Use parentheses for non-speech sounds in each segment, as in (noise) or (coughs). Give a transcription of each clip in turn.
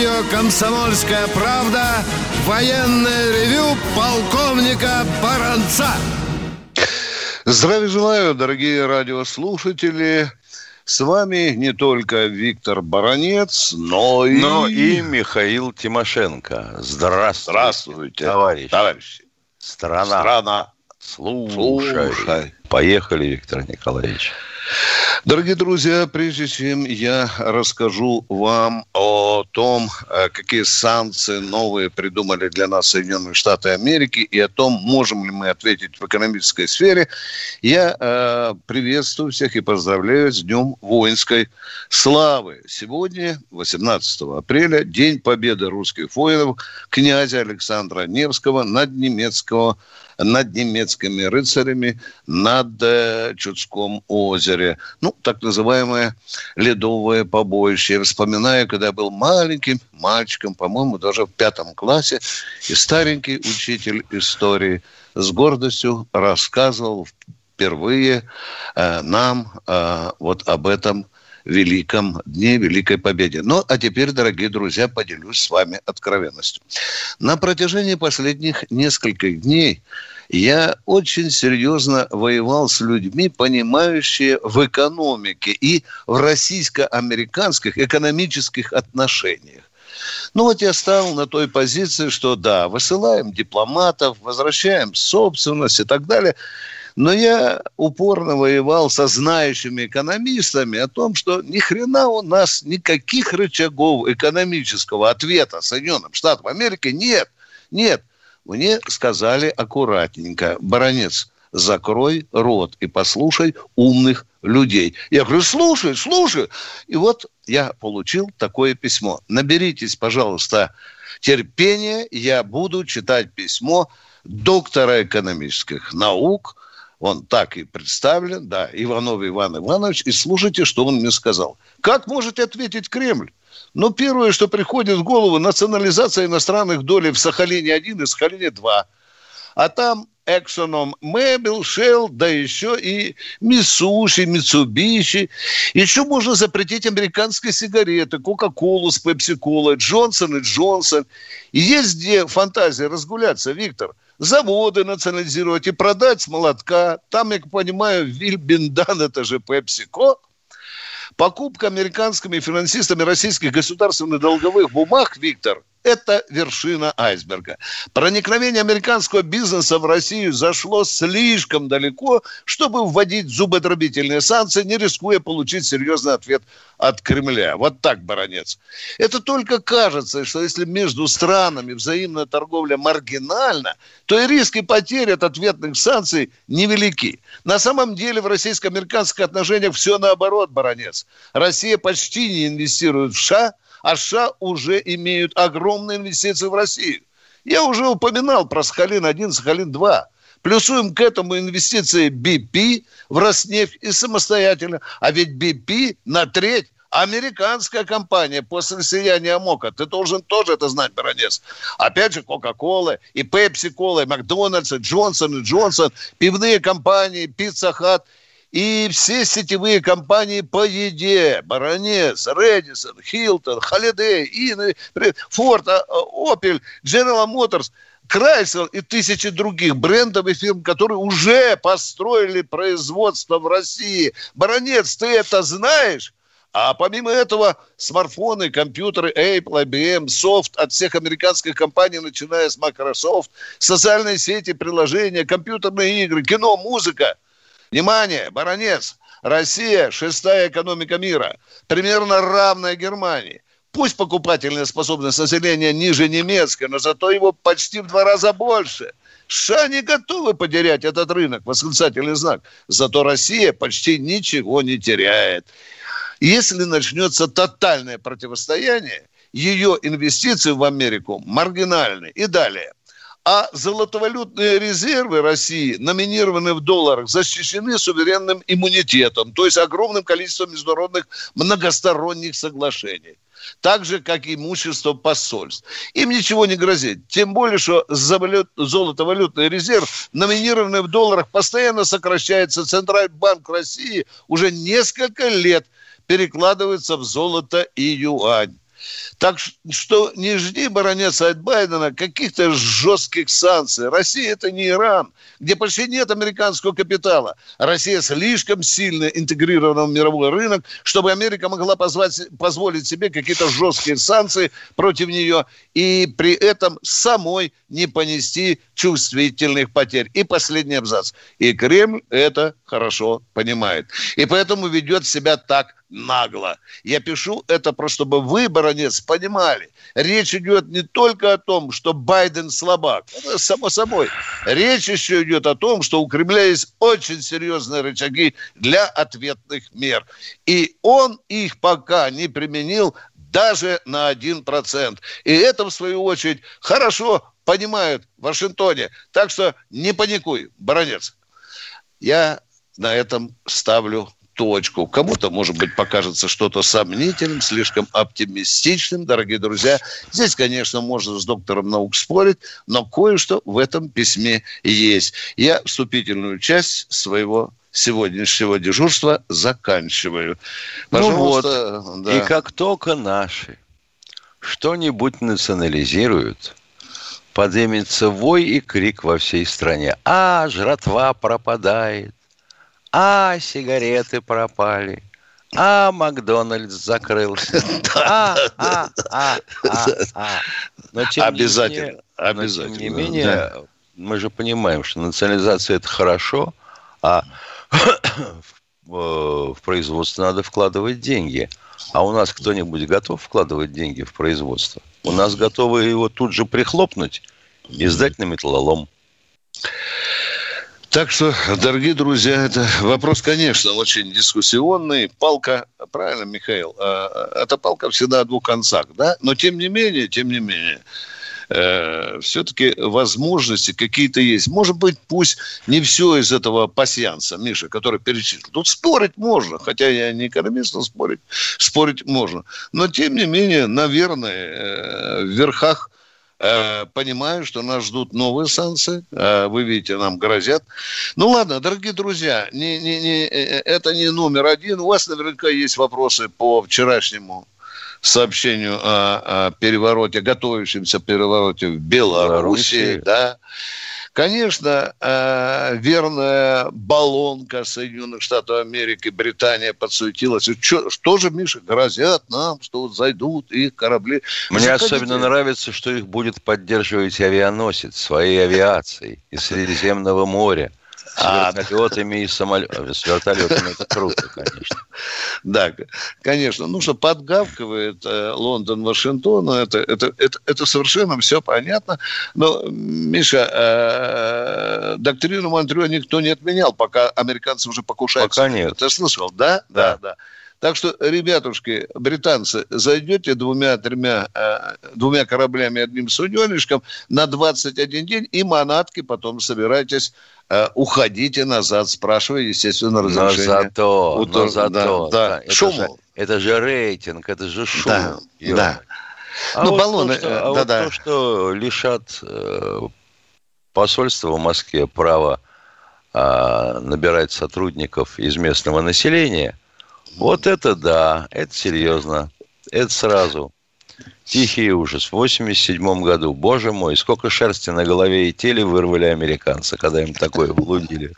Радио «Комсомольская правда» военное ревю полковника Баранца. Здравия желаю, дорогие радиослушатели. С вами не только Виктор Баранец, но и... Но и Михаил Тимошенко. Здравствуйте, Здравствуйте, товарищи. товарищи. Страна. Страна. Слушай. Слушай. Поехали, Виктор Николаевич. Дорогие друзья, прежде чем я расскажу вам о том, э, какие санкции новые придумали для нас Соединенные Штаты Америки и о том, можем ли мы ответить в экономической сфере, я э, приветствую всех и поздравляю с Днем воинской славы. Сегодня, 18 апреля, День победы русских воинов князя Александра Невского над немецкого над немецкими рыцарями над э, Чудском озере. Ну, так называемое ледовое побоище. Я вспоминаю, когда был маленьким мальчиком, по-моему, даже в пятом классе, и старенький учитель истории с гордостью рассказывал впервые э, нам э, вот об этом великом дне, великой победе. Ну, а теперь, дорогие друзья, поделюсь с вами откровенностью. На протяжении последних нескольких дней я очень серьезно воевал с людьми, понимающие в экономике и в российско-американских экономических отношениях. Ну вот я стал на той позиции, что да, высылаем дипломатов, возвращаем собственность и так далее – но я упорно воевал со знающими экономистами о том, что ни хрена у нас никаких рычагов экономического ответа Соединенным Штатам Америки нет. Нет. Мне сказали аккуратненько, баронец, закрой рот и послушай умных людей. Я говорю, слушай, слушай. И вот я получил такое письмо. Наберитесь, пожалуйста, терпения. Я буду читать письмо доктора экономических наук – он так и представлен, да, Иванов Иван Иванович, и слушайте, что он мне сказал. Как можете ответить Кремль? Ну, первое, что приходит в голову, национализация иностранных долей в Сахалине-1 и Сахалине-2. А там Exxon Mobil, Shell, да еще и Мисуши, Митсубиши. Еще можно запретить американские сигареты, Кока-Колу с Пепси-Колой, Джонсон и Джонсон. И есть где фантазия разгуляться, Виктор – заводы национализировать и продать с молотка. Там, я понимаю, Вильбендан, это же Пепсико. Покупка американскими финансистами российских государственных долговых бумаг, Виктор, это вершина айсберга. Проникновение американского бизнеса в Россию зашло слишком далеко, чтобы вводить зубодробительные санкции, не рискуя получить серьезный ответ от Кремля. Вот так, баронец. Это только кажется, что если между странами взаимная торговля маргинальна, то и риски потерь от ответных санкций невелики. На самом деле в российско-американских отношениях все наоборот, баронец. Россия почти не инвестирует в США – а США уже имеют огромные инвестиции в Россию. Я уже упоминал про Сахалин-1, Сахалин-2. Плюсуем к этому инвестиции BP в Роснефть и самостоятельно. А ведь BP на треть американская компания после слияния МОКа. Ты должен тоже это знать, Баранец. Опять же, Кока-Кола, и Пепси-Кола, и Макдональдс, и Джонсон, и Джонсон, пивные компании, Пицца Хат – и все сетевые компании по еде, Баронец, Редисон, Хилтон, Холидей, Ин, Форд, Опель, General Motors, Крайсер и тысячи других брендов и фирм, которые уже построили производство в России. Баронец, ты это знаешь? А помимо этого, смартфоны, компьютеры Apple, IBM, софт от всех американских компаний, начиная с Microsoft, социальные сети, приложения, компьютерные игры, кино, музыка – Внимание, баронец, Россия – шестая экономика мира, примерно равная Германии. Пусть покупательная способность населения ниже немецкой, но зато его почти в два раза больше. США не готовы потерять этот рынок, восклицательный знак. Зато Россия почти ничего не теряет. Если начнется тотальное противостояние, ее инвестиции в Америку маргинальны. И далее. А золотовалютные резервы России, номинированные в долларах, защищены суверенным иммунитетом, то есть огромным количеством международных многосторонних соглашений так же, как и имущество посольств. Им ничего не грозит. Тем более, что золотовалютный резерв, номинированный в долларах, постоянно сокращается. Центральный банк России уже несколько лет перекладывается в золото и юань. Так что не жди, баронец, от Байдена каких-то жестких санкций. Россия – это не Иран, где почти нет американского капитала. Россия слишком сильно интегрирована в мировой рынок, чтобы Америка могла позвать, позволить себе какие-то жесткие санкции против нее и при этом самой не понести чувствительных потерь. И последний абзац. И Кремль это хорошо понимает. И поэтому ведет себя так нагло. Я пишу это просто, чтобы вы, баронец, понимали. Речь идет не только о том, что Байден слабак. Это само собой. Речь еще идет о том, что у Кремля есть очень серьезные рычаги для ответных мер. И он их пока не применил даже на 1%. И это, в свою очередь, хорошо понимают в Вашингтоне. Так что не паникуй, баронец. Я на этом ставлю точку. Кому-то, может быть, покажется что-то сомнительным, слишком оптимистичным, дорогие друзья. Здесь, конечно, можно с доктором наук спорить, но кое-что в этом письме есть. Я вступительную часть своего сегодняшнего дежурства заканчиваю. Пожалуйста, ну вот, да. и как только наши что-нибудь национализируют, поднимется вой и крик во всей стране. А, жратва пропадает а сигареты пропали, а Макдональдс закрылся. (laughs) А, а, а, а, а. Но обязательно, менее, обязательно. тем не менее, да. мы же понимаем, что национализация это хорошо, а (coughs) в производство надо вкладывать деньги. А у нас кто-нибудь готов вкладывать деньги в производство? У нас готовы его тут же прихлопнуть и сдать на металлолом. Так что, дорогие друзья, это вопрос, конечно, очень дискуссионный. Палка, правильно, Михаил, а, эта палка всегда о двух концах, да? Но тем не менее, тем не менее, э, все-таки возможности какие-то есть. Может быть, пусть не все из этого пассианса, Миша, который перечислил. Тут спорить можно, хотя я не экономист, но спорить, спорить можно. Но, тем не менее, наверное, э, в верхах понимаю, что нас ждут новые санкции. Э, вы видите, нам грозят. Ну ладно, дорогие друзья, не, не, не, э, это не номер один. У вас наверняка есть вопросы по вчерашнему сообщению о, о перевороте, готовящемся перевороте в Беларуси, Беларуси. да. Конечно, э, верная баллонка Соединенных Штатов Америки, Британия подсуетилась. Что, что же, Миша, грозят нам, что вот зайдут их корабли? Мне Заходите. особенно нравится, что их будет поддерживать авианосец своей авиацией из Средиземного моря. С а, вертолетами и самолетами. С вертолетами это круто, конечно. (laughs) Да, конечно. Ну, что подгавкивает э, Лондон Вашингтону, это, это, это, это совершенно все понятно. Но, Миша, э, доктрину Монтрё никто не отменял, пока американцы уже покушаются. Пока нет. Ты слышал, да? Да, да. Да. Так что, ребятушки, британцы, зайдете двумя-тремя э, двумя кораблями одним суденышком на 21 день и манатки потом собирайтесь, э, уходите назад, спрашивая, естественно, разрешение. Но зато, у но зато, да, да. Это, Шуму. Же, это же рейтинг, это же шум. Да, да. А ну, вот баллоны, то, что, а да, вот да. то, что лишат э, посольства в Москве права э, набирать сотрудников из местного населения, вот это да, это серьезно. Это сразу. Тихий ужас. В 87 году, боже мой, сколько шерсти на голове и теле вырвали американцы, когда им такое блудили.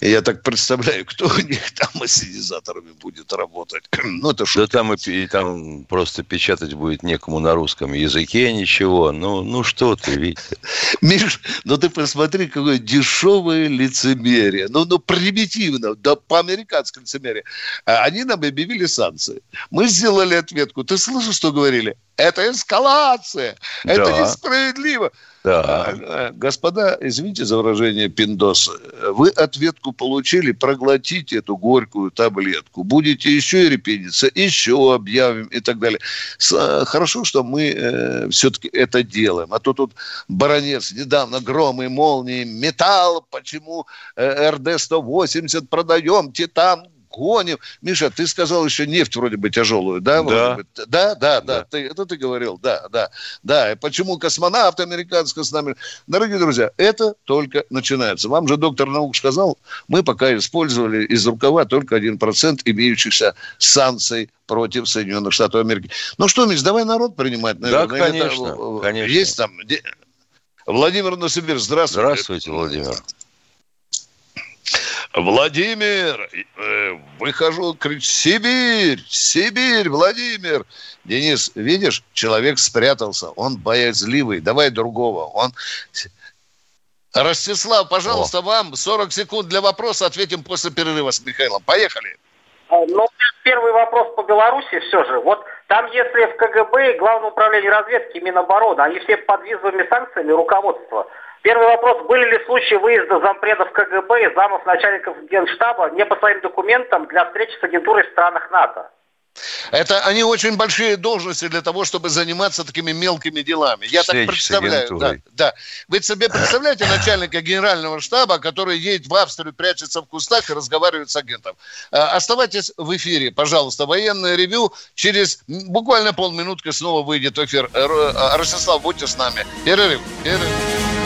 Я так представляю, кто у них там ассенизаторами будет работать. (clears throat) Ну, это шутка. Да там, и, там просто печатать будет некому на русском языке ничего. Ну, ну что ты, Витя. (laughs) Миш, ну ты посмотри, какое дешевое лицемерие. Ну, ну примитивно, да по-американски лицемерие. А они нам объявили санкции. Мы сделали ответку. Ты слышал, что говорили? Это эскалация. Да. Это несправедливо. Да. А, а, господа, извините за выражение пиндос, вы ответку получили, проглотите эту горькую таблетку. Будете еще и репениться, еще объявим и так далее. С, хорошо, что мы э, все-таки это делаем. А то тут баронец недавно громы, молнии, металл, почему э, РД-180 продаем, титан, гоним. Миша, ты сказал еще нефть вроде бы тяжелую, да? Да. Да, да, да, да. Ты, это ты говорил, да, да, да. И почему космонавт американский с нами? Дорогие друзья, это только начинается. Вам же доктор наук сказал, мы пока использовали из рукава только 1% имеющихся санкций против Соединенных Штатов Америки. Ну что, Миш, давай народ принимать, наверное. Да, конечно, это, конечно. Есть там... Владимир Новосибирск, здравствуйте. Здравствуйте, Владимир. Владимир, э, выхожу, кричу, Сибирь, Сибирь, Владимир. Денис, видишь, человек спрятался, он боязливый, давай другого. Он... Ростислав, пожалуйста, О. вам 40 секунд для вопроса, ответим после перерыва с Михаилом. Поехали. А, ну, первый вопрос по Беларуси все же. Вот там, если в КГБ и Главное управление разведки, Минобороны, они все под визовыми санкциями руководства – Первый вопрос. Были ли случаи выезда зампредов КГБ и замов начальников Генштаба не по своим документам для встречи с агентурой в странах НАТО? Это они очень большие должности для того, чтобы заниматься такими мелкими делами. Я Встречи так представляю. Да, да. Вы себе представляете начальника генерального штаба, который едет в Австрию, прячется в кустах и разговаривает с агентом. А, оставайтесь в эфире, пожалуйста. Военное ревю через буквально полминутки снова выйдет в эфир. Ростислав, будьте с нами. Перерыв. Перерыв.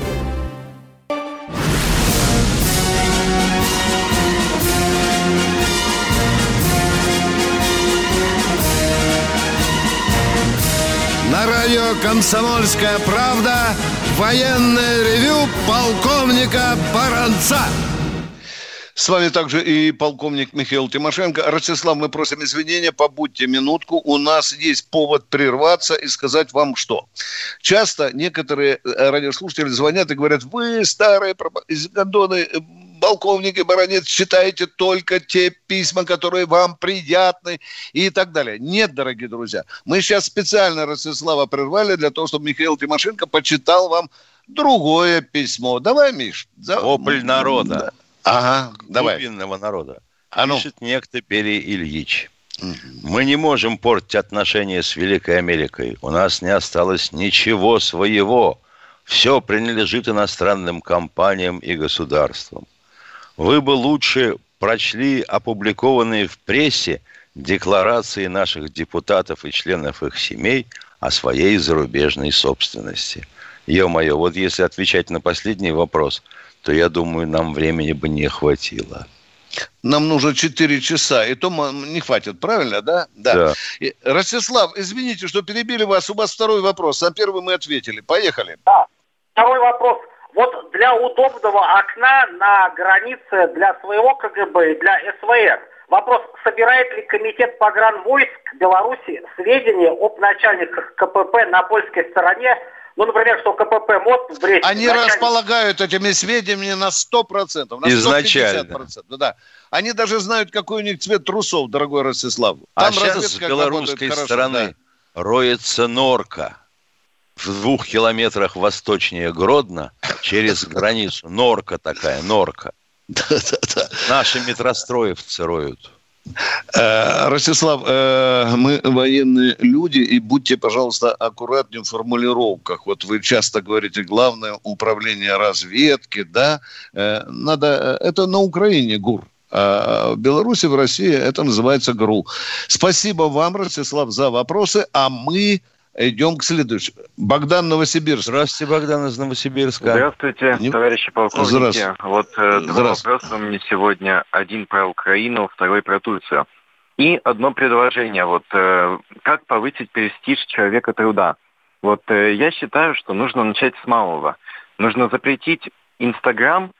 На радио «Комсомольская правда» военное ревю полковника Баранца. С вами также и полковник Михаил Тимошенко. Ростислав, мы просим извинения, побудьте минутку. У нас есть повод прерваться и сказать вам что. Часто некоторые э, радиослушатели звонят и говорят, вы старые гондоны, э, полковник и баронец, читаете только те письма, которые вам приятны и так далее. Нет, дорогие друзья. Мы сейчас специально Ростислава прервали для того, чтобы Михаил Тимошенко почитал вам другое письмо. Давай, Миш. За... Вопль народа. Да. Ага, давай. Глубинного народа. А ну. Пишет некто Пери Ильич. Мы не можем портить отношения с Великой Америкой. У нас не осталось ничего своего. Все принадлежит иностранным компаниям и государствам. Вы бы лучше прочли опубликованные в прессе декларации наших депутатов и членов их семей о своей зарубежной собственности. Ё-моё, вот если отвечать на последний вопрос – то, я думаю, нам времени бы не хватило. Нам нужно 4 часа, и то не хватит, правильно, да? Да. да. И, Ростислав, извините, что перебили вас, у вас второй вопрос, а первый мы ответили. Поехали. Да, второй вопрос. Вот для удобного окна на границе для своего КГБ и для СВР Вопрос, собирает ли комитет погранвойск Беларуси сведения об начальниках КПП на польской стороне ну, например, что КПП МОД в Бресте... Они начальник... располагают этими сведениями на 100%, на Изначально. 150%. Да. Они даже знают, какой у них цвет трусов, дорогой Ростислав. А Там а сейчас с белорусской стороны да. роется норка. В двух километрах восточнее Гродно, через (laughs) границу. Норка такая, норка. Да-да-да. Наши метростроевцы роют. Э, Ростислав, э, мы военные люди, и будьте, пожалуйста, аккуратнее в формулировках. Вот вы часто говорите, главное управление разведки, да? Э, надо, это на Украине ГУР. А в Беларуси, в России это называется ГРУ. Спасибо вам, Ростислав, за вопросы, а мы Идем к следующему. Богдан Новосибирск. Здравствуйте, Богдан из Новосибирска. Здравствуйте, Не... товарищи полковники. Здравствуйте. Вот э, два вопроса у меня сегодня. Один про Украину, второй про Турцию. И одно предложение. Вот э, как повысить престиж человека труда? Вот э, я считаю, что нужно начать с малого. Нужно запретить Инстаграм,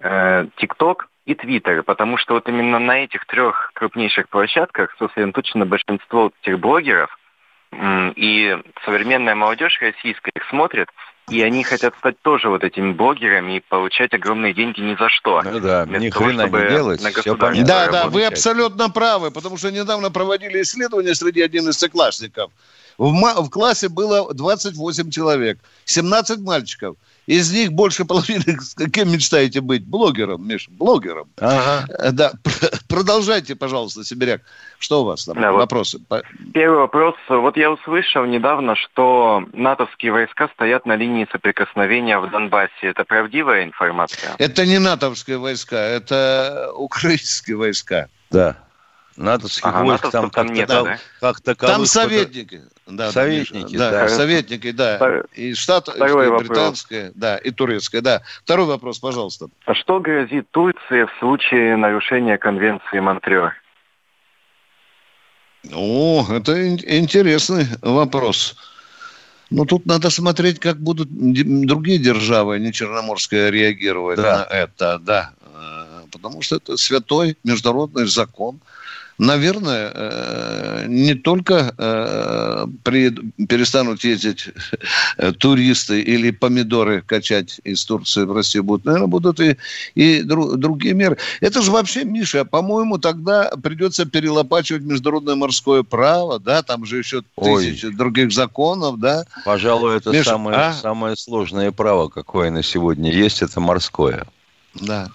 э, ТикТок и Твиттер, потому что вот именно на этих трех крупнейших площадках сосредоточено большинство этих блогеров, и современная молодежь российская их смотрит, и они хотят стать тоже вот этими блогерами и получать огромные деньги ни за что. Ну да, ни хрена не делать, все понятно. Да, да, вы абсолютно правы, потому что недавно проводили исследование среди одиннадцатиклассников. В, в классе было 28 человек, 17 мальчиков. Из них больше половины, (laughs) кем мечтаете быть? Блогером, Миша, блогером. Ага. Э, да, (laughs) продолжайте, пожалуйста, Сибиряк. Что у вас там? Да, Вопросы? Вот первый вопрос. Вот я услышал недавно, что натовские войска стоят на линии соприкосновения в Донбассе. Это правдивая информация? Это не натовские войска, это украинские войска. Да. НАТОвских ага, войск там как, нет, да? как таковых... Там советники. Да, советники, да. да. Советники, да. И штат, и британская, да, и турецкая, да. Второй вопрос, пожалуйста. А что грозит Турции в случае нарушения конвенции Монтрео? О, это интересный вопрос. Но тут надо смотреть, как будут другие державы, не Черноморская, реагировать да. на это, да. Э, потому что это святой международный закон – наверное, э, не только э, перестанут ездить э, туристы или помидоры качать из Турции в Россию будут, наверное, будут и, и дру, другие меры. Это же вообще, Миша, по-моему, тогда придется перелопачивать международное морское право, да, там же еще тысячи Ой. других законов, да. Пожалуй, это Миша, самое, а? самое сложное право, какое на сегодня есть, это морское. Да.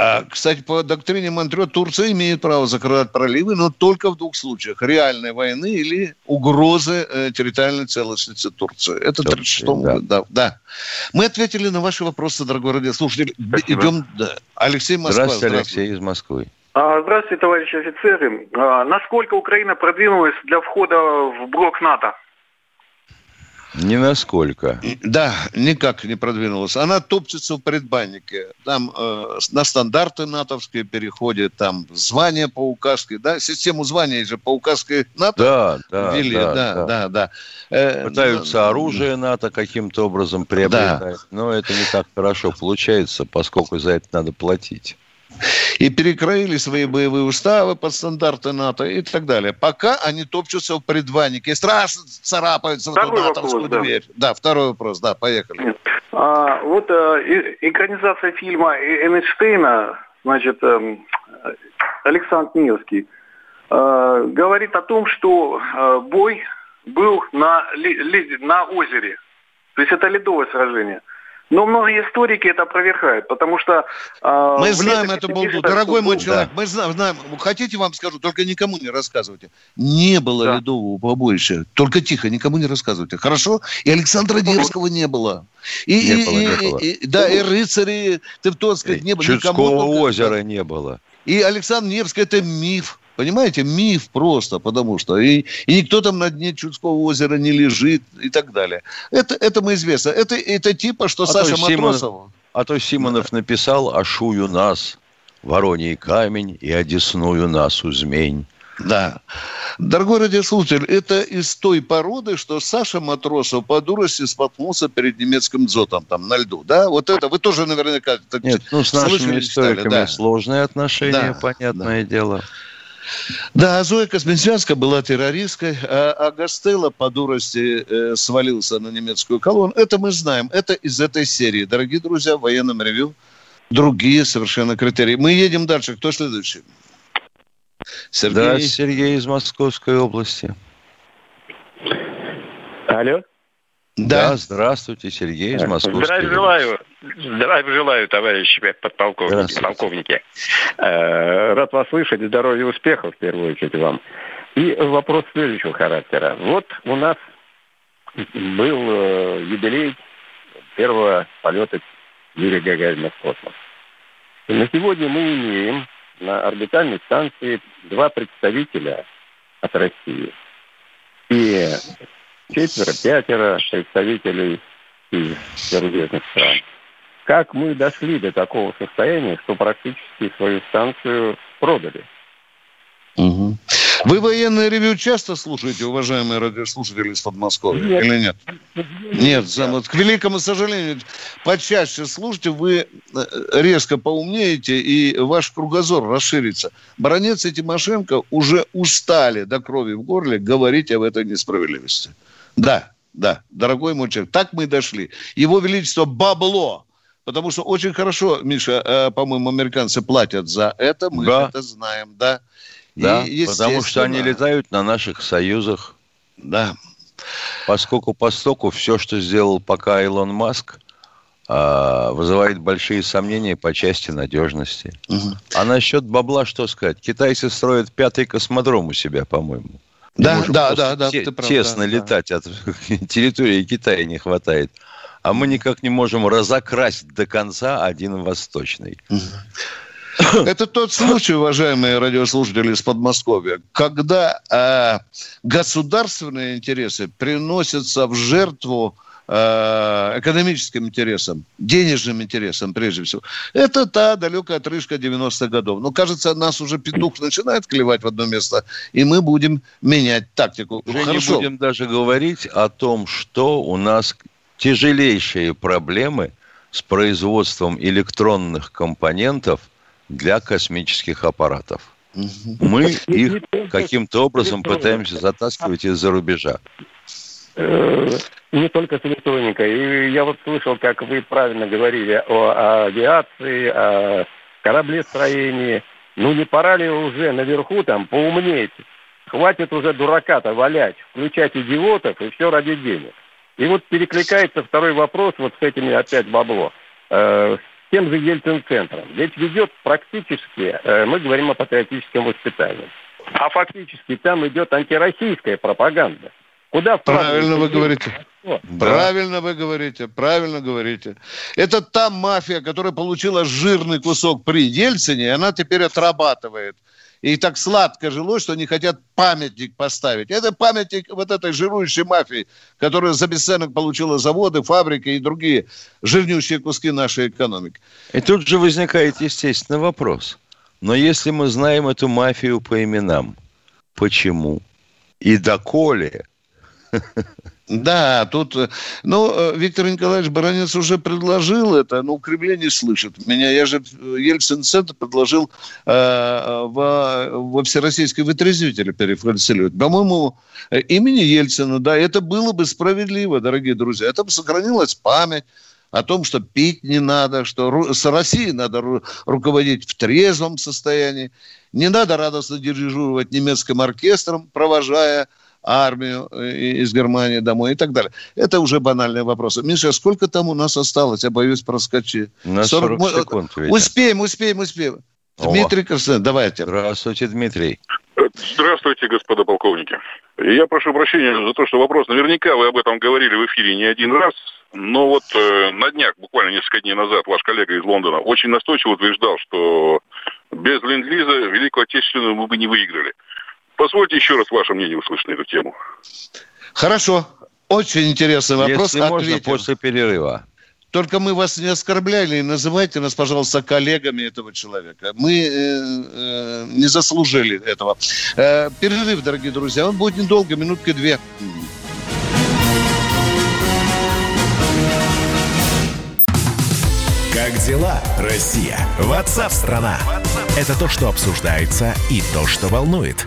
А, кстати, по доктрине Монтрео Турция имеет право закрывать проливы, но только в двух случаях. Реальной войны или угрозы э, территориальной целостности Турции. Это 36 да. да. да. Мы ответили на ваши вопросы, дорогой радиослушатель. Спасибо. Идем. Да. Алексей Москва. Здравствуйте, здравствуйте, Алексей из Москвы. А, здравствуйте, товарищи офицеры. А, насколько Украина продвинулась для входа в блок НАТО? Ни насколько. Да, никак не продвинулась. Она топчется в предбаннике. Там э, на стандарты натовские переходит, там звания по указке, да, систему званий же по указке НАТО да, да, ввели, да, да, да. да, да. Э, Пытаются да, оружие НАТО каким-то образом приобретать, да. но это не так хорошо получается, поскольку за это надо платить и перекроили свои боевые уставы под стандарты НАТО и так далее. Пока они топчутся в предваннике, страшно царапаются второй в натовскую вопрос, дверь. Да. да, второй вопрос, да, поехали. А, вот а, экранизация фильма Эйнштейна, значит, э, Александр Невский, э, говорит о том, что э, бой был на, ли, на озере. То есть это ледовое сражение. Но многие историки это опровергают, потому что... Э, мы знаем эту болту. Дорогой мой человек, да. мы знаем, знаем. Хотите, вам скажу, только никому не рассказывайте. Не было да. ледового побоища. Только тихо, никому не рассказывайте. Хорошо? И Александра Невского не было. И, не и, было, и, не было. И, да, и рыцари Тевтонских не было. Чудского озера не было. И Александр Невский – это миф. Понимаете, миф просто, потому что и, и никто там на дне Чудского озера не лежит и так далее. Это, это мы известно. Это, это типа, что а Саша то Матросов... Симон, а то Симонов да. написал «Ашую нас, вороний камень и одесную нас узмень». Да. Дорогой радиослушатель, это из той породы, что Саша Матросов по дурости споткнулся перед немецким дзотом там на льду. Да, вот это вы тоже наверняка... Нет, ну с нашими историками да. сложные отношения, да, понятное да. дело. Да, Зоя Косминчанская была террористкой, а, а Гастелло по дурости э, свалился на немецкую колонну. Это мы знаем. Это из этой серии. Дорогие друзья, в военном ревю другие совершенно критерии. Мы едем дальше. Кто следующий? Сергей. Да, Сергей из Московской области. Алло. Да. да, здравствуйте, Сергей из Москвы. Здравия желаю. Здравия желаю, товарищи подполковники, полковники. Э, рад вас слышать, здоровья и успехов, в первую очередь, вам. И вопрос следующего характера. Вот у нас был э, юбилей первого полета Юрия Гагарина в космос. И на сегодня мы имеем на орбитальной станции два представителя от России. И четверо, пятеро представителей из зарубежных стран. Как мы дошли до такого состояния, что практически свою станцию продали? Угу. Вы военное ревю часто слушаете, уважаемые радиослушатели из Подмосковья, нет. или нет? Нет, сам, к великому сожалению, почаще слушайте, вы э, резко поумнеете, и ваш кругозор расширится. Баронец и Тимошенко уже устали до крови в горле говорить об этой несправедливости. Да, да, дорогой мой человек, так мы и дошли. Его Величество бабло, потому что очень хорошо, Миша, э, по-моему, американцы платят за это, мы да. это знаем, да. Да, и, потому что они летают на наших союзах. Да. Поскольку постоку все, что сделал пока Илон Маск, а, вызывает большие сомнения по части надежности. Угу. А насчет бабла что сказать? Китайцы строят пятый космодром у себя, по-моему. Да, да, да, да, те, прав, тесно да, летать да. от (laughs) территории Китая не хватает. А мы никак не можем разокрасить до конца один восточный. Это тот случай, уважаемые радиослушатели из Подмосковья, когда э, государственные интересы приносятся в жертву э, экономическим интересам, денежным интересам прежде всего. Это та далекая отрыжка 90-х годов. Но, кажется, нас уже петух начинает клевать в одно место, и мы будем менять тактику. Уже Хорошо. не будем даже говорить о том, что у нас тяжелейшие проблемы с производством электронных компонентов – для космических аппаратов. Мы их каким-то образом пытаемся затаскивать из-за рубежа. Э, не только с электроникой. И я вот слышал, как вы правильно говорили о авиации, о кораблестроении. Ну не пора ли уже наверху там поумнеть? Хватит уже дурака-то валять, включать идиотов и все ради денег. И вот перекликается второй вопрос вот с этими опять бабло. Э, тем же Ельцин-центром. Ведь ведет практически, э, мы говорим о патриотическом воспитании, а фактически там идет антироссийская пропаганда. Куда Правильно вы говорите. Да. Правильно вы говорите, правильно говорите. Это та мафия, которая получила жирный кусок при Ельцине, и она теперь отрабатывает и так сладко жилось, что они хотят памятник поставить. Это памятник вот этой жирующей мафии, которая за бесценок получила заводы, фабрики и другие жирнющие куски нашей экономики. И тут же возникает естественный вопрос. Но если мы знаем эту мафию по именам, почему и доколе (laughs) да, тут, э, ну, э, Виктор Николаевич Баранец уже предложил это, но Кремле не слышит меня. Я же э, Ельцин-центр предложил э, во, во всероссийский вытрезвитель перефальсифицировать. По-моему, имени Ельцина, да, это было бы справедливо, дорогие друзья. Это бы сохранилась память о том, что пить не надо, что с Россией надо ру- руководить в трезвом состоянии. Не надо радостно дирижировать немецким оркестром, провожая армию э, из Германии домой и так далее. Это уже банальные вопросы. Миша, сколько там у нас осталось? Я боюсь проскочить. На 40, 40 секунд. Ведь. Успеем, успеем, успеем. О. Дмитрий Краснодар, давайте. Здравствуйте, Дмитрий. Здравствуйте, господа полковники. Я прошу прощения за то, что вопрос. Наверняка вы об этом говорили в эфире не один раз, но вот э, на днях, буквально несколько дней назад, ваш коллега из Лондона очень настойчиво утверждал, что без ленд-лиза Великую Отечественную мы бы не выиграли. Позвольте еще раз ваше мнение услышать на эту тему. Хорошо. Очень интересный вопрос. Если Ответим. можно, после перерыва. Только мы вас не оскорбляли, называйте нас, пожалуйста, коллегами этого человека. Мы э, э, не заслужили этого. Э, перерыв, дорогие друзья, он будет недолго, минутки две. Как дела, Россия? Ватсап-страна! Это то, что обсуждается и то, что волнует.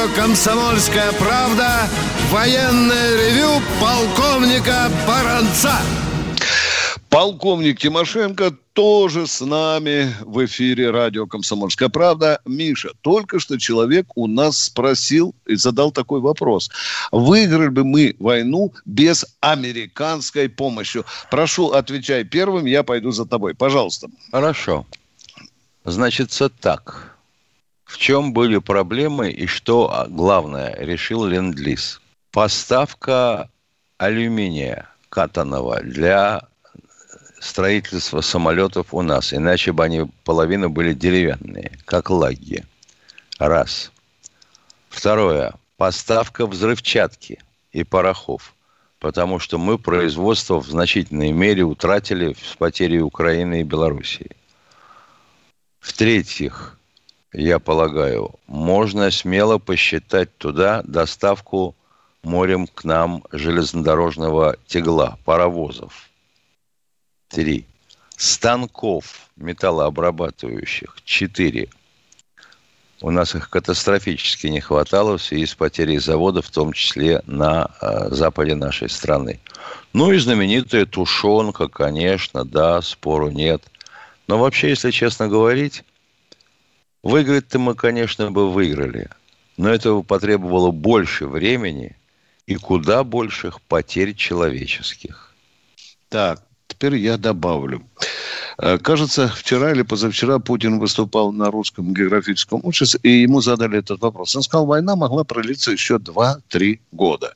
Радио «Комсомольская правда» военное ревю полковника Баранца. Полковник Тимошенко тоже с нами в эфире радио «Комсомольская правда». Миша, только что человек у нас спросил и задал такой вопрос. Выиграли бы мы войну без американской помощи? Прошу, отвечай первым, я пойду за тобой. Пожалуйста. Хорошо. Значит, так. В чем были проблемы и что а, главное решил Ленд-Лиз? Поставка алюминия катаного для строительства самолетов у нас. Иначе бы они половина были деревянные, как лаги. Раз. Второе. Поставка взрывчатки и порохов. Потому что мы производство в значительной мере утратили с потерей Украины и Белоруссии. В-третьих, я полагаю, можно смело посчитать туда доставку морем к нам железнодорожного тягла, паровозов – Три. Станков металлообрабатывающих. Четыре. У нас их катастрофически не хватало в связи с потерей завода, в том числе на э, западе нашей страны. Ну и знаменитая тушенка, конечно, да, спору нет. Но вообще, если честно говорить, выиграть-то мы, конечно, бы выиграли. Но этого потребовало больше времени и куда больших потерь человеческих. Так, Теперь я добавлю. Э, кажется, вчера или позавчера Путин выступал на русском географическом обществе, и ему задали этот вопрос. Он сказал, война могла пролиться еще 2-3 года.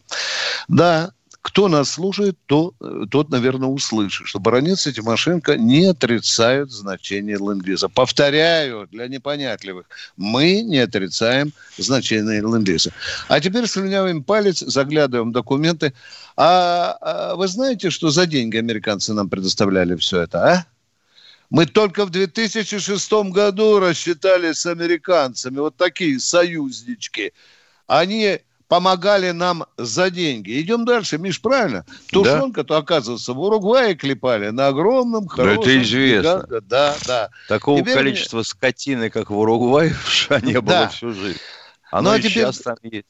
Да, кто нас слушает, то, тот, наверное, услышит, что баронец и Тимошенко не отрицают значение ленд -лиза. Повторяю, для непонятливых, мы не отрицаем значение ленд -лиза. А теперь слюнявым палец, заглядываем в документы. А, а вы знаете, что за деньги американцы нам предоставляли все это, а? Мы только в 2006 году рассчитались с американцами. Вот такие союзнички. Они помогали нам за деньги. Идем дальше, Миш, правильно? Тушенка-то, оказывается, в Уругвае клепали на огромном, хорошем... Да это известно. Гиганте. Да, да. Такого теперь количества мне... скотины, как в Уругвае, не было да. всю жизнь. Оно ну, а теперь... сейчас там есть.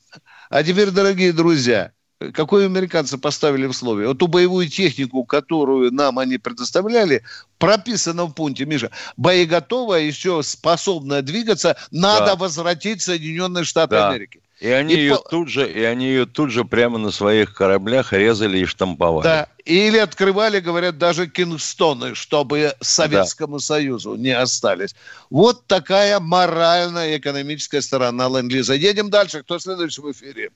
А теперь, дорогие друзья, какое американцы поставили условие? Вот ту боевую технику, которую нам они предоставляли, прописано в пункте, Миша, боеготовая, еще способная двигаться, надо да. возвратить Соединенные Штаты да. Америки. И они, и ее по... тут же, и они ее тут же прямо на своих кораблях резали и штамповали. Да, или открывали, говорят, даже Кингстоны, чтобы Советскому да. Союзу не остались. Вот такая моральная экономическая сторона ленд-лиза. Едем дальше. Кто следующий в эфире?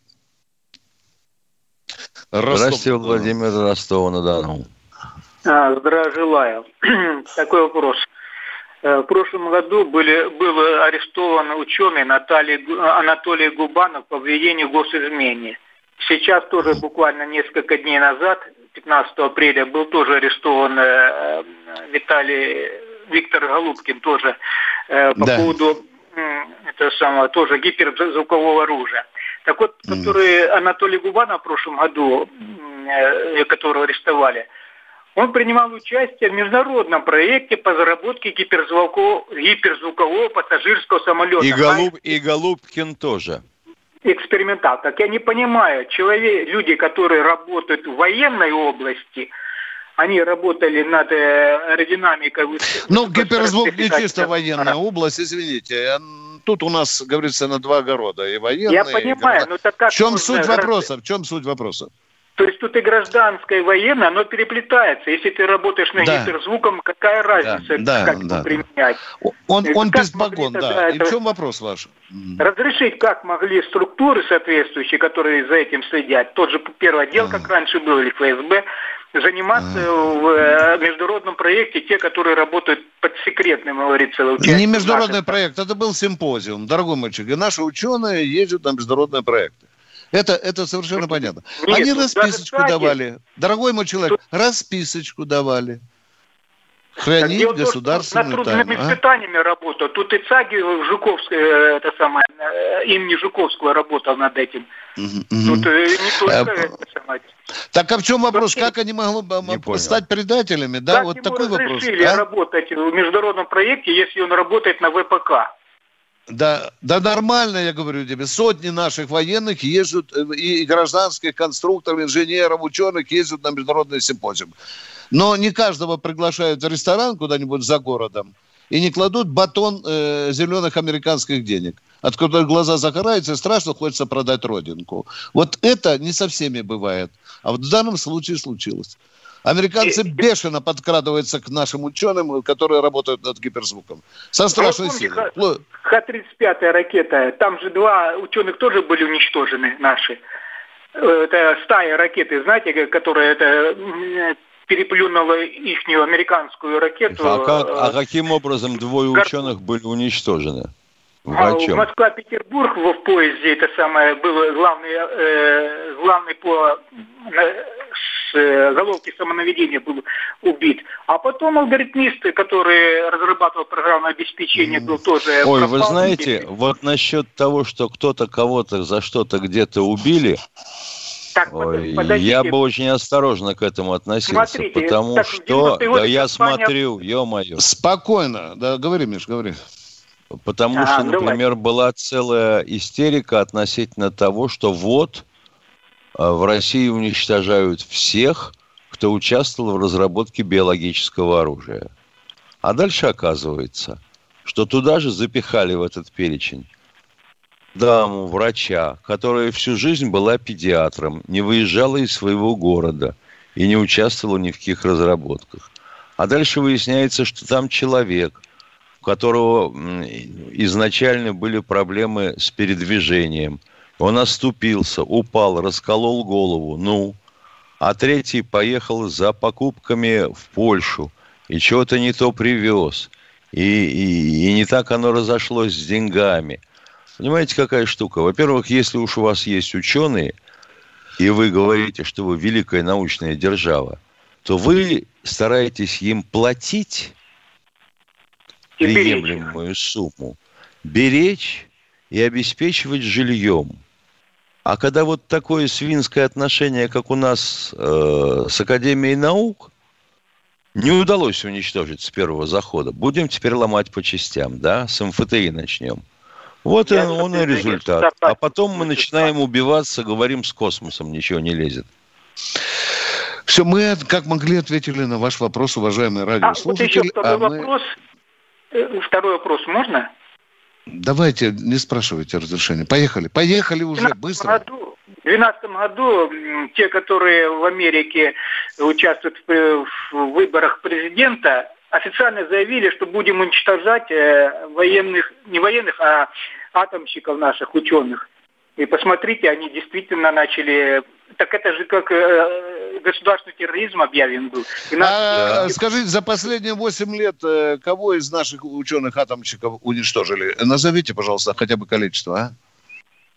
Ростов. Здравствуйте, Владимир Ростова-на-Дону. А, здравия желаю. (clears throat) Такой вопрос. Э, в прошлом году были, был арестован ученый Наталья, Анатолий Губанов по обвинению госизмене. Сейчас тоже буквально несколько дней назад, 15 апреля, был тоже арестован э, Виталий Виктор Голубкин тоже э, по да. поводу это самое, тоже гиперзвукового оружия. Так вот, который Анатолий Губанов в прошлом году, которого арестовали, он принимал участие в международном проекте по заработке гиперзвукового, гиперзвукового пассажирского самолета. И, Голуб, и Голубкин тоже. Экспериментал. Так я не понимаю, человек, люди, которые работают в военной области, они работали над э, аэродинамикой. Ну, гиперзвук не чисто военная область, извините. Тут у нас, говорится, на два огорода. И военные, Я понимаю, но так как... В чем суть вопроса? В чем суть вопроса? То есть тут и гражданское, и военное, оно переплетается. Если ты работаешь на да. гиперзвуком, какая разница, да, как да, его применять? Он, он без погон, да. И в чем вопрос ваш? Разрешить, как могли структуры соответствующие, которые за этим следят, тот же первый отдел, как раньше был, или ФСБ, заниматься в э, международном проекте те, которые работают под секретным, говорится, Не международный наших... проект, это был симпозиум, дорогой мальчик. И наши ученые ездят на международные проекты. Это, это совершенно понятно. Нет, Они расписочку давали. Дорогой мой человек, расписочку давали. Хранить так, государственную то, над трудными тайну. испытаниями а? работал. Тут и ЦАГИ Жуковская, э, это самое, э, имени Жуковского работал над этим. Угу, Тут угу. не только а, это самое. Так а в чем вопрос? Как они могли стать предателями? Да, как вот такой вопрос. разрешили а? работать в международном проекте, если он работает на ВПК? Да, да нормально, я говорю тебе. Сотни наших военных ездят, э, и гражданских конструкторов, инженеров, ученых ездят на международный симпозиум. Но не каждого приглашают в ресторан куда-нибудь за городом и не кладут батон э, зеленых американских денег, от которых глаза загораются и страшно хочется продать родинку. Вот это не со всеми бывает. А вот в данном случае случилось. Американцы бешено подкрадываются к нашим ученым, которые работают над гиперзвуком. Со страшной силой. Х-35 ракета, там же два ученых тоже были уничтожены наши. Э, это стая ракеты, знаете, которая это переплюнула ихнюю американскую ракету. А, как, а каким образом двое ученых были уничтожены? А в Москва-Петербург в поезде это самое было главный, э, главный по с э, головки самонаведения был убит. А потом алгоритмист, который разрабатывал программное обеспечение, был тоже... Ой, вы знаете, вот насчет того, что кто-то кого-то за что-то где-то убили, так, Ой, я бы очень осторожно к этому относился, Смотрите, потому так, что... Да я смотрю, ё-моё. Спокойно, да, говори, Миш, говори. Потому а, что, например, давай. была целая истерика относительно того, что вот в России уничтожают всех, кто участвовал в разработке биологического оружия. А дальше оказывается, что туда же запихали в этот перечень даму, врача, которая всю жизнь была педиатром, не выезжала из своего города и не участвовала ни в каких разработках. А дальше выясняется, что там человек, у которого изначально были проблемы с передвижением. Он оступился, упал, расколол голову. Ну, а третий поехал за покупками в Польшу и чего-то не то привез. И, и, и не так оно разошлось с деньгами. Понимаете, какая штука? Во-первых, если уж у вас есть ученые, и вы говорите, что вы великая научная держава, то вы стараетесь им платить приемлемую сумму, беречь и обеспечивать жильем. А когда вот такое свинское отношение, как у нас э, с Академией наук, не удалось уничтожить с первого захода, будем теперь ломать по частям, да, с МФТИ начнем – вот Я он, и результат. А потом мы начинаем убиваться, говорим, с космосом ничего не лезет. Все, мы как могли ответили на ваш вопрос, уважаемые радиослушатели. А, вот еще второй, а вопрос. Мы... Э, второй вопрос можно? Давайте, не спрашивайте разрешения. Поехали, поехали уже, быстро. Году, в 2012 году те, которые в Америке участвуют в, в выборах президента, официально заявили, что будем уничтожать э, военных, не военных, а атомщиков наших, ученых. И посмотрите, они действительно начали... Так это же как э, государственный терроризм объявлен был. И нас... а, скажите, за последние 8 лет э, кого из наших ученых-атомщиков уничтожили? Назовите, пожалуйста, хотя бы количество, а?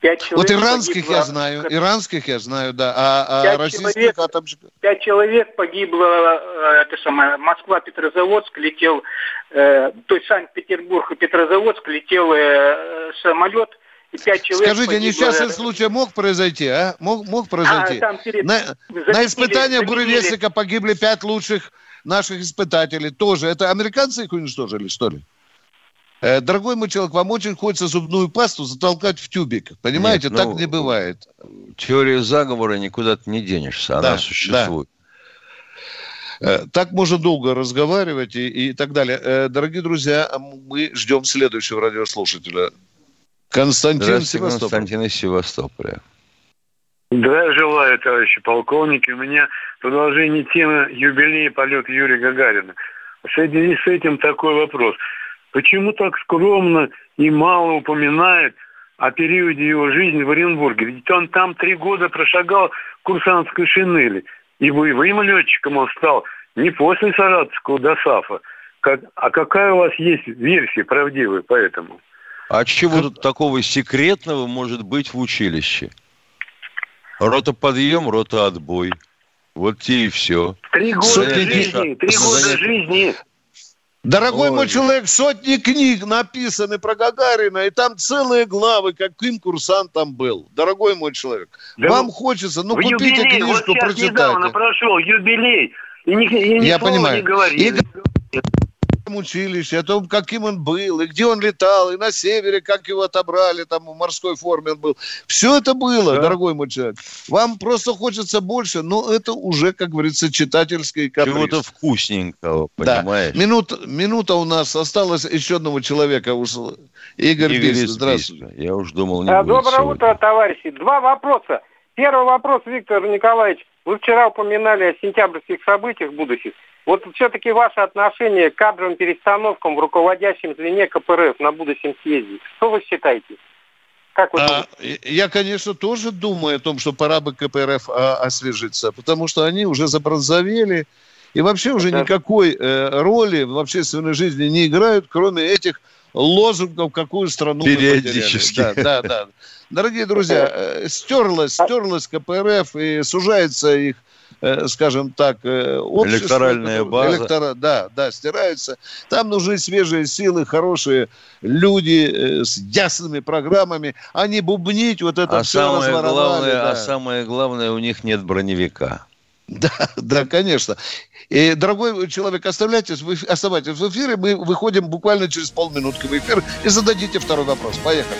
Пять человек вот иранских погибло, я знаю, иранских я знаю, да, а, а российских человек, атомщиков? Пять человек погибло, э, это самое, Москва-Петрозаводск летел, э, то есть Санкт-Петербург и Петрозаводск летел э, самолет, пять человек Скажите, погибло, несчастный случай мог произойти, а? Мог, мог произойти? А, там перед... на, заметили, на испытания буревестника погибли пять лучших наших испытателей тоже. Это американцы их уничтожили, что ли? Э, дорогой мой человек, вам очень хочется зубную пасту затолкать в тюбик. Понимаете, Нет, ну, так не бывает. Теория заговора никуда ты не денешься, она да, существует. Да. Э, так можно долго разговаривать и, и так далее. Э, дорогие друзья, мы ждем следующего радиослушателя. Константин Севастополь. Константин из Севастополя. Да, желаю, товарищи полковники. У меня продолжение темы юбилея полета Юрия Гагарина. В связи с этим такой вопрос – Почему так скромно и мало упоминает о периоде его жизни в Оренбурге? Ведь он там три года прошагал в курсантской шинели. И боевым летчиком он стал не после Саратовского ДОСАФа. Как, а какая у вас есть версия правдивая по этому? А чего тут такого секретного может быть в училище? Рота подъем, рота отбой. Вот те и все. Три года жизни, три года жизни. Дорогой Ой. мой человек, сотни книг написаны про Гагарина, и там целые главы, каким курсантом был. Дорогой мой человек, да вам вы, хочется, ну купите юбилей, книжку, вот прочитайте. недавно прошел юбилей, и ни, и ни Я понимаю. не говорили. И училище, о том, каким он был, и где он летал, и на севере, как его отобрали, там в морской форме он был. Все это было, да. дорогой мой человек. Вам просто хочется больше, но это уже, как говорится, читательский каприз. Чего-то вкусненького, понимаешь? Да. Минут, минута у нас осталось еще одного человека. Уж... Игорь, Игорь Бийск, здравствуйте. Я уж думал, не а, Доброе сегодня. утро, товарищи. Два вопроса. Первый вопрос, Виктор Николаевич. Вы вчера упоминали о сентябрьских событиях будущих. Вот все-таки ваше отношение к кадровым перестановкам в руководящем звене КПРФ на будущем съезде. Что вы считаете? Как вы а, я, конечно, тоже думаю о том, что пора бы КПРФ а, освежиться, потому что они уже забронзовели и вообще уже да. никакой э, роли в общественной жизни не играют, кроме этих лозунгов, какую страну Периодически. мы потеряли. Да, да, да. Дорогие друзья, э, стерлась, стерлась КПРФ и сужается их Э, скажем так, э, общество. Электоральная база. Электора, да, да, стирается. Там нужны свежие силы, хорошие люди э, с ясными программами, а не бубнить вот это а все самое главное, да. А самое главное, у них нет броневика. Да, да, конечно. И, дорогой человек, оставляйтесь, вы, оставайтесь в эфире. Мы выходим буквально через полминутки в эфир и зададите второй вопрос. Поехали.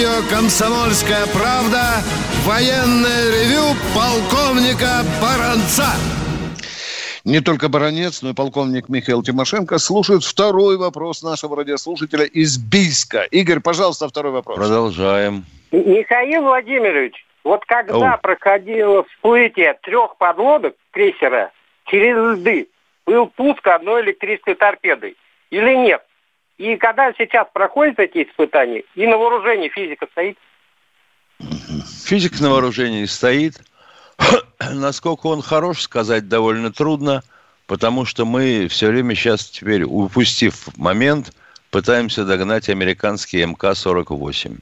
Радио «Комсомольская правда» военное ревю полковника Баранца. Не только баронец, но и полковник Михаил Тимошенко слушают второй вопрос нашего радиослушателя из Бийска. Игорь, пожалуйста, второй вопрос. Продолжаем. Михаил Владимирович, вот когда Оу. проходило всплытие трех подлодок крейсера через льды, был пуск одной электрической торпедой или нет? И когда сейчас проходят эти испытания, и на вооружении физика стоит? Физик на вооружении стоит. (coughs) Насколько он хорош, сказать довольно трудно, потому что мы все время сейчас теперь, упустив момент, пытаемся догнать американский МК-48.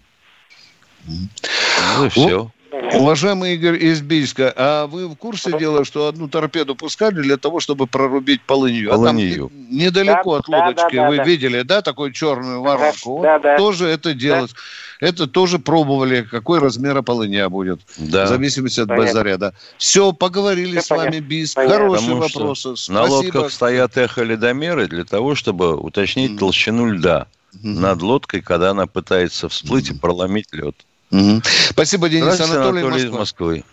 Ну и все. Уважаемый Игорь из Бийска, а вы в курсе дела, что одну торпеду пускали для того, чтобы прорубить полынью? Полынью. А там недалеко да, от лодочки, да, да, вы да. видели, да, такую черную воронку? Да, да. Тоже это делать. Да. Это тоже пробовали, какой размер полыня будет. Да. В зависимости от понятно. базаря, Все, поговорили Все с понятно. вами, Бийск. Понятно. Хорошие Потому вопросы. Спасибо. На лодках стоят эхоледомеры для того, чтобы уточнить mm. толщину льда mm. над лодкой, когда она пытается всплыть mm. и проломить лед. Угу. Спасибо, Денис Анатолий, Анатолий из Москвы.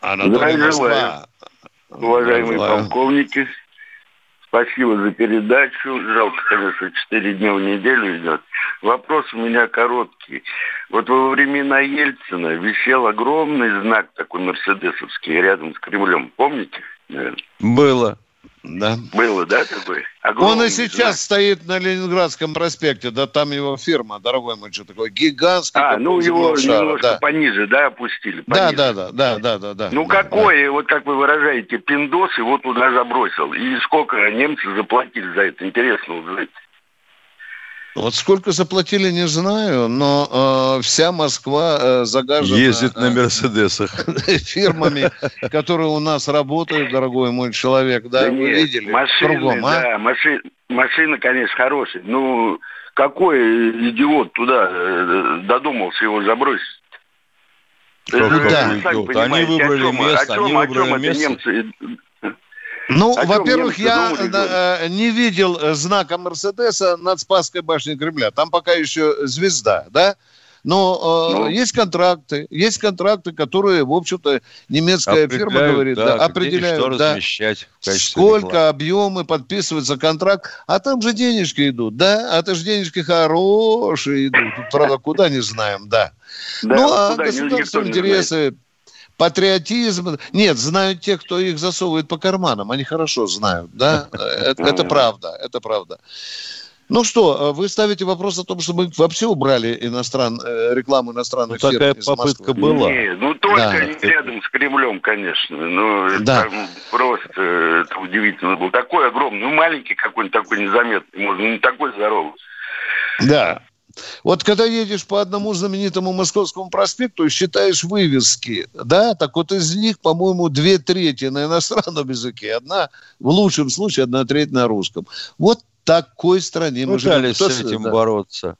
Анатолий Москва. Уважаемые Желаю. полковники, спасибо за передачу. Жалко, конечно, четыре дня в неделю идет. Вопрос у меня короткий. Вот во времена Ельцина висел огромный знак такой мерседесовский рядом с Кремлем. Помните? Наверное? Было. Да. Было, да, такой? Огромный, Он и сейчас да? стоит на Ленинградском проспекте, да, там его фирма, дорогой мой, что такой гигантский. А, ну его шара, немножко да. пониже, да, опустили? Пониже. Да, да, да, да, да, да. Ну да, какой, да. вот как вы выражаете, пиндос его туда забросил? И сколько немцы заплатили за это? Интересно узнать. Вот сколько заплатили, не знаю, но э, вся Москва э, загажена... Ездит на Мерседесах. (laughs) Фирмами, которые у нас работают, дорогой мой человек, да, да вы нет, видели? Машины, Кругом, а? да, маши, машина, конечно, хорошая. Ну, какой идиот туда э, додумался его забросить? Как, да. Они выбрали место, они выбрали место. Немцы ну, во-первых, я э, не видел э, знака Мерседеса над Спасской башней Кремля. Там пока еще звезда, да? Но э, ну, есть контракты, есть контракты, которые, в общем-то, немецкая фирма говорит, да, да, определяют, что да, сколько рекламы. объемы подписывается контракт, а там же денежки идут, да, а это же денежки хорошие идут, правда, куда не знаем, да. да ну, а государственные интересы патриотизм. Нет, знают те, кто их засовывает по карманам. Они хорошо знают, да? Это, это правда, это правда. Ну что, вы ставите вопрос о том, что мы вообще убрали иностран... э, рекламу иностранных ну, фирм такая из попытка Москвы? была. Не, ну только Да. не рядом с Кремлем, конечно. Ну, Да. там просто э, это удивительно было. Такой огромный, ну маленький какой-нибудь такой незаметный, может, не такой здоровый. Да. Вот когда едешь по одному знаменитому Московскому проспекту и считаешь вывески, да, так вот из них, по-моему, две трети на иностранном языке, одна, в лучшем случае, одна треть на русском. Вот такой стране мы живем. Пытались Кто с этим да. бороться.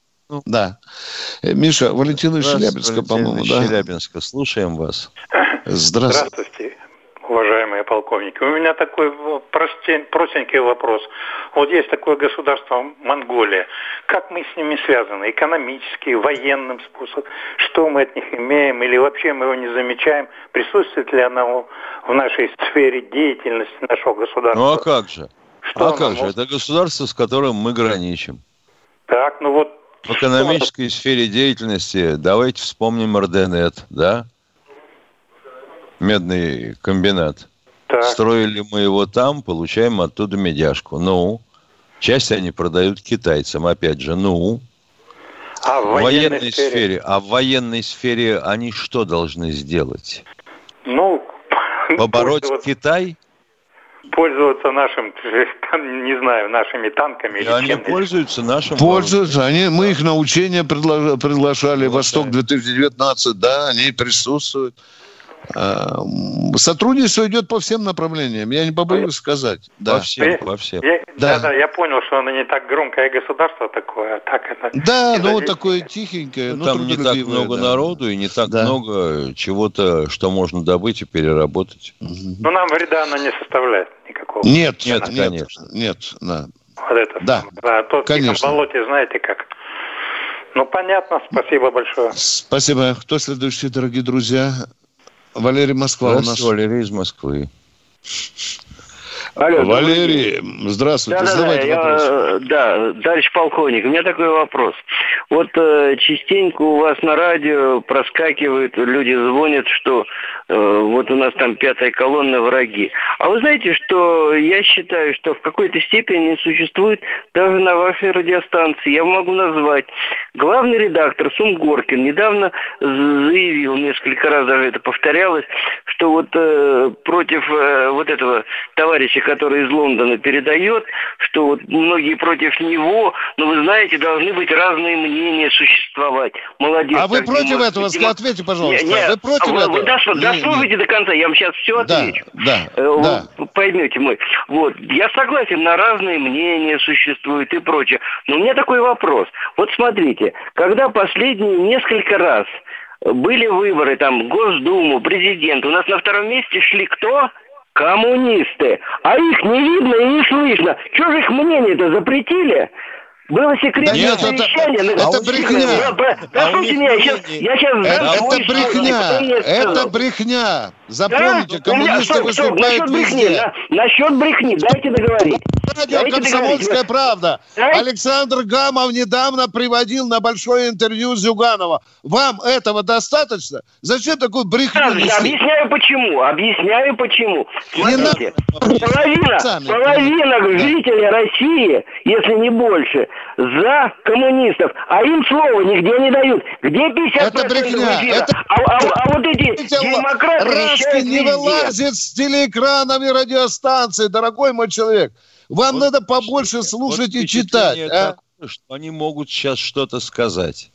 Да. Э, Миша, Валентина Здравствуйте, по-моему, да? Челябинска. Слушаем вас. Здравствуйте. Здравствуйте, уважаемые полковники. У меня такой в- простен- простенький вопрос. Вот есть такое государство Монголия. Как мы с ними связаны? Экономически, военным способом? Что мы от них имеем? Или вообще мы его не замечаем? Присутствует ли оно в нашей сфере деятельности нашего государства? Ну а как же? Что а как же? может? Это государство, с которым мы граничим. Так, ну вот В экономической сфере деятельности давайте вспомним Орденет, да? Медный комбинат. Строили мы его там, получаем оттуда медяшку. Ну, часть они продают китайцам, опять же, ну. А в военной военной сфере? сфере, а в военной сфере они что должны сделать? ну, Побороть пользоваться- Китай? пользоваться нашим, не знаю, нашими танками И или они чем-то. пользуются нашим Пользуются. Они, мы их на учения предлож- приглашали. Восток-2019, да, они присутствуют. М, Сотрудничество идет по всем направлениям. Я не побоюсь сказать. Да. По всем, по всем. Я, Да. да. да, я понял, что оно не так громкое государство такое, а так это... Да, это ну вот такое тихенькое. ну, Там не так много да. народу и не так Да. много чего-то, что можно добыть и переработать. Ну, нам вреда оно не составляет никакого. Нет, Нет, нет, конечно. Нет, да. Вот это. Да, Да, а то в конечно. Тихом болоте, знаете как. Ну, понятно, спасибо большое. Спасибо. Кто следующий, дорогие друзья? Валерий Москва у нас. Валерий из Москвы. Алло, Валерий, здравствуйте. Да, да, да, Задавайте я, э, да, товарищ полковник, у меня такой вопрос. Вот э, частенько у вас на радио проскакивают, люди звонят, что э, вот у нас там пятая колонна враги. А вы знаете, что я считаю, что в какой-то степени существует даже на вашей радиостанции. Я могу назвать. Главный редактор Сумгоркин недавно заявил, несколько раз даже это повторялось, что вот э, против э, вот этого товарища, который из Лондона передает, что вот многие против него, но вы знаете, должны быть разные мнения существовать. Молодец. А вы против демон- этого? демон- Ответьте, пожалуйста. Не, не, Вы против вы, этого? Вы Не, дослушайте до конца, я вам сейчас все Да, отвечу. да, Э, да. Вы поймете мой. Вот, я согласен, на разные мнения существуют и прочее. Но у меня такой вопрос. Вот смотрите, когда последние несколько раз были выборы, там, Госдуму, президент, у нас на втором месте шли кто? Коммунисты. А их не видно и не слышно. Что же их мнение-то запретили? Было секретное Да нет, это- совещание. на- это них- брехня. Да, да, А меня, я сейчас, я сейчас Это, это брехня. Это брехня. Запомните, Да? Коммунисты стоп, стоп, выступают насчет брехни, везде. на- насчет брехни, дайте договорить. Радио Дайте «Комсомольская договорить. правда». Да? Александр Гамов недавно приводил на большое интервью Зюганова. Вам этого достаточно? Зачем такую брехню нести? Объясняю почему. Объясняю почему. Смотрите, половина, половина жителей России, если не больше, за коммунистов, а им слова нигде не дают. Где 50% Это брехня. эфира? Это- А, а- а вот эти демократы Раски вещают не вылазит с телеэкранами радиостанции, дорогой мой человек. Вам надо побольше слушать и читать. А? такое, что они могут сейчас что-то сказать.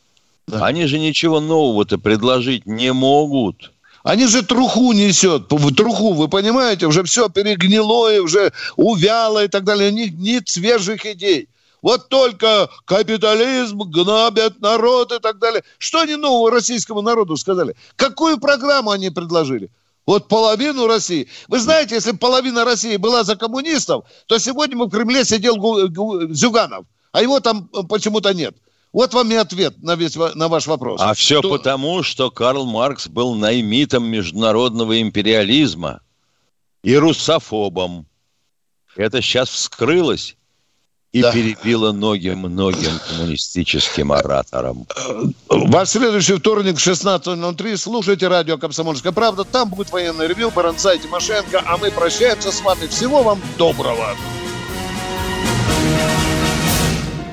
Они же ничего нового-то предложить не могут. Они же труху несет, труху, вы понимаете, уже все перегнилое, уже увяло и так далее. У них нет свежих идей. Вот только капитализм гнобят народ и так далее. Что они нового российскому народу сказали? Какую программу они предложили? Вот половину России. Вы знаете, если половина России была за коммунистов, то сегодня в Кремле сидел Зюганов, а его там э, почему-то нет. Вот вам и ответ на, весь, на ваш вопрос. А все Что- потому, что Карл Маркс был наймитом международного империализма и русофобом. Это сейчас вскрылось. И да. перебила ноги многим коммунистическим ораторам. Во следующий вторник в 16.03 слушайте радио «Комсомольская правда». Там будет военный ревю Баранца и Тимошенко. А мы прощаемся с вами. Всего вам доброго.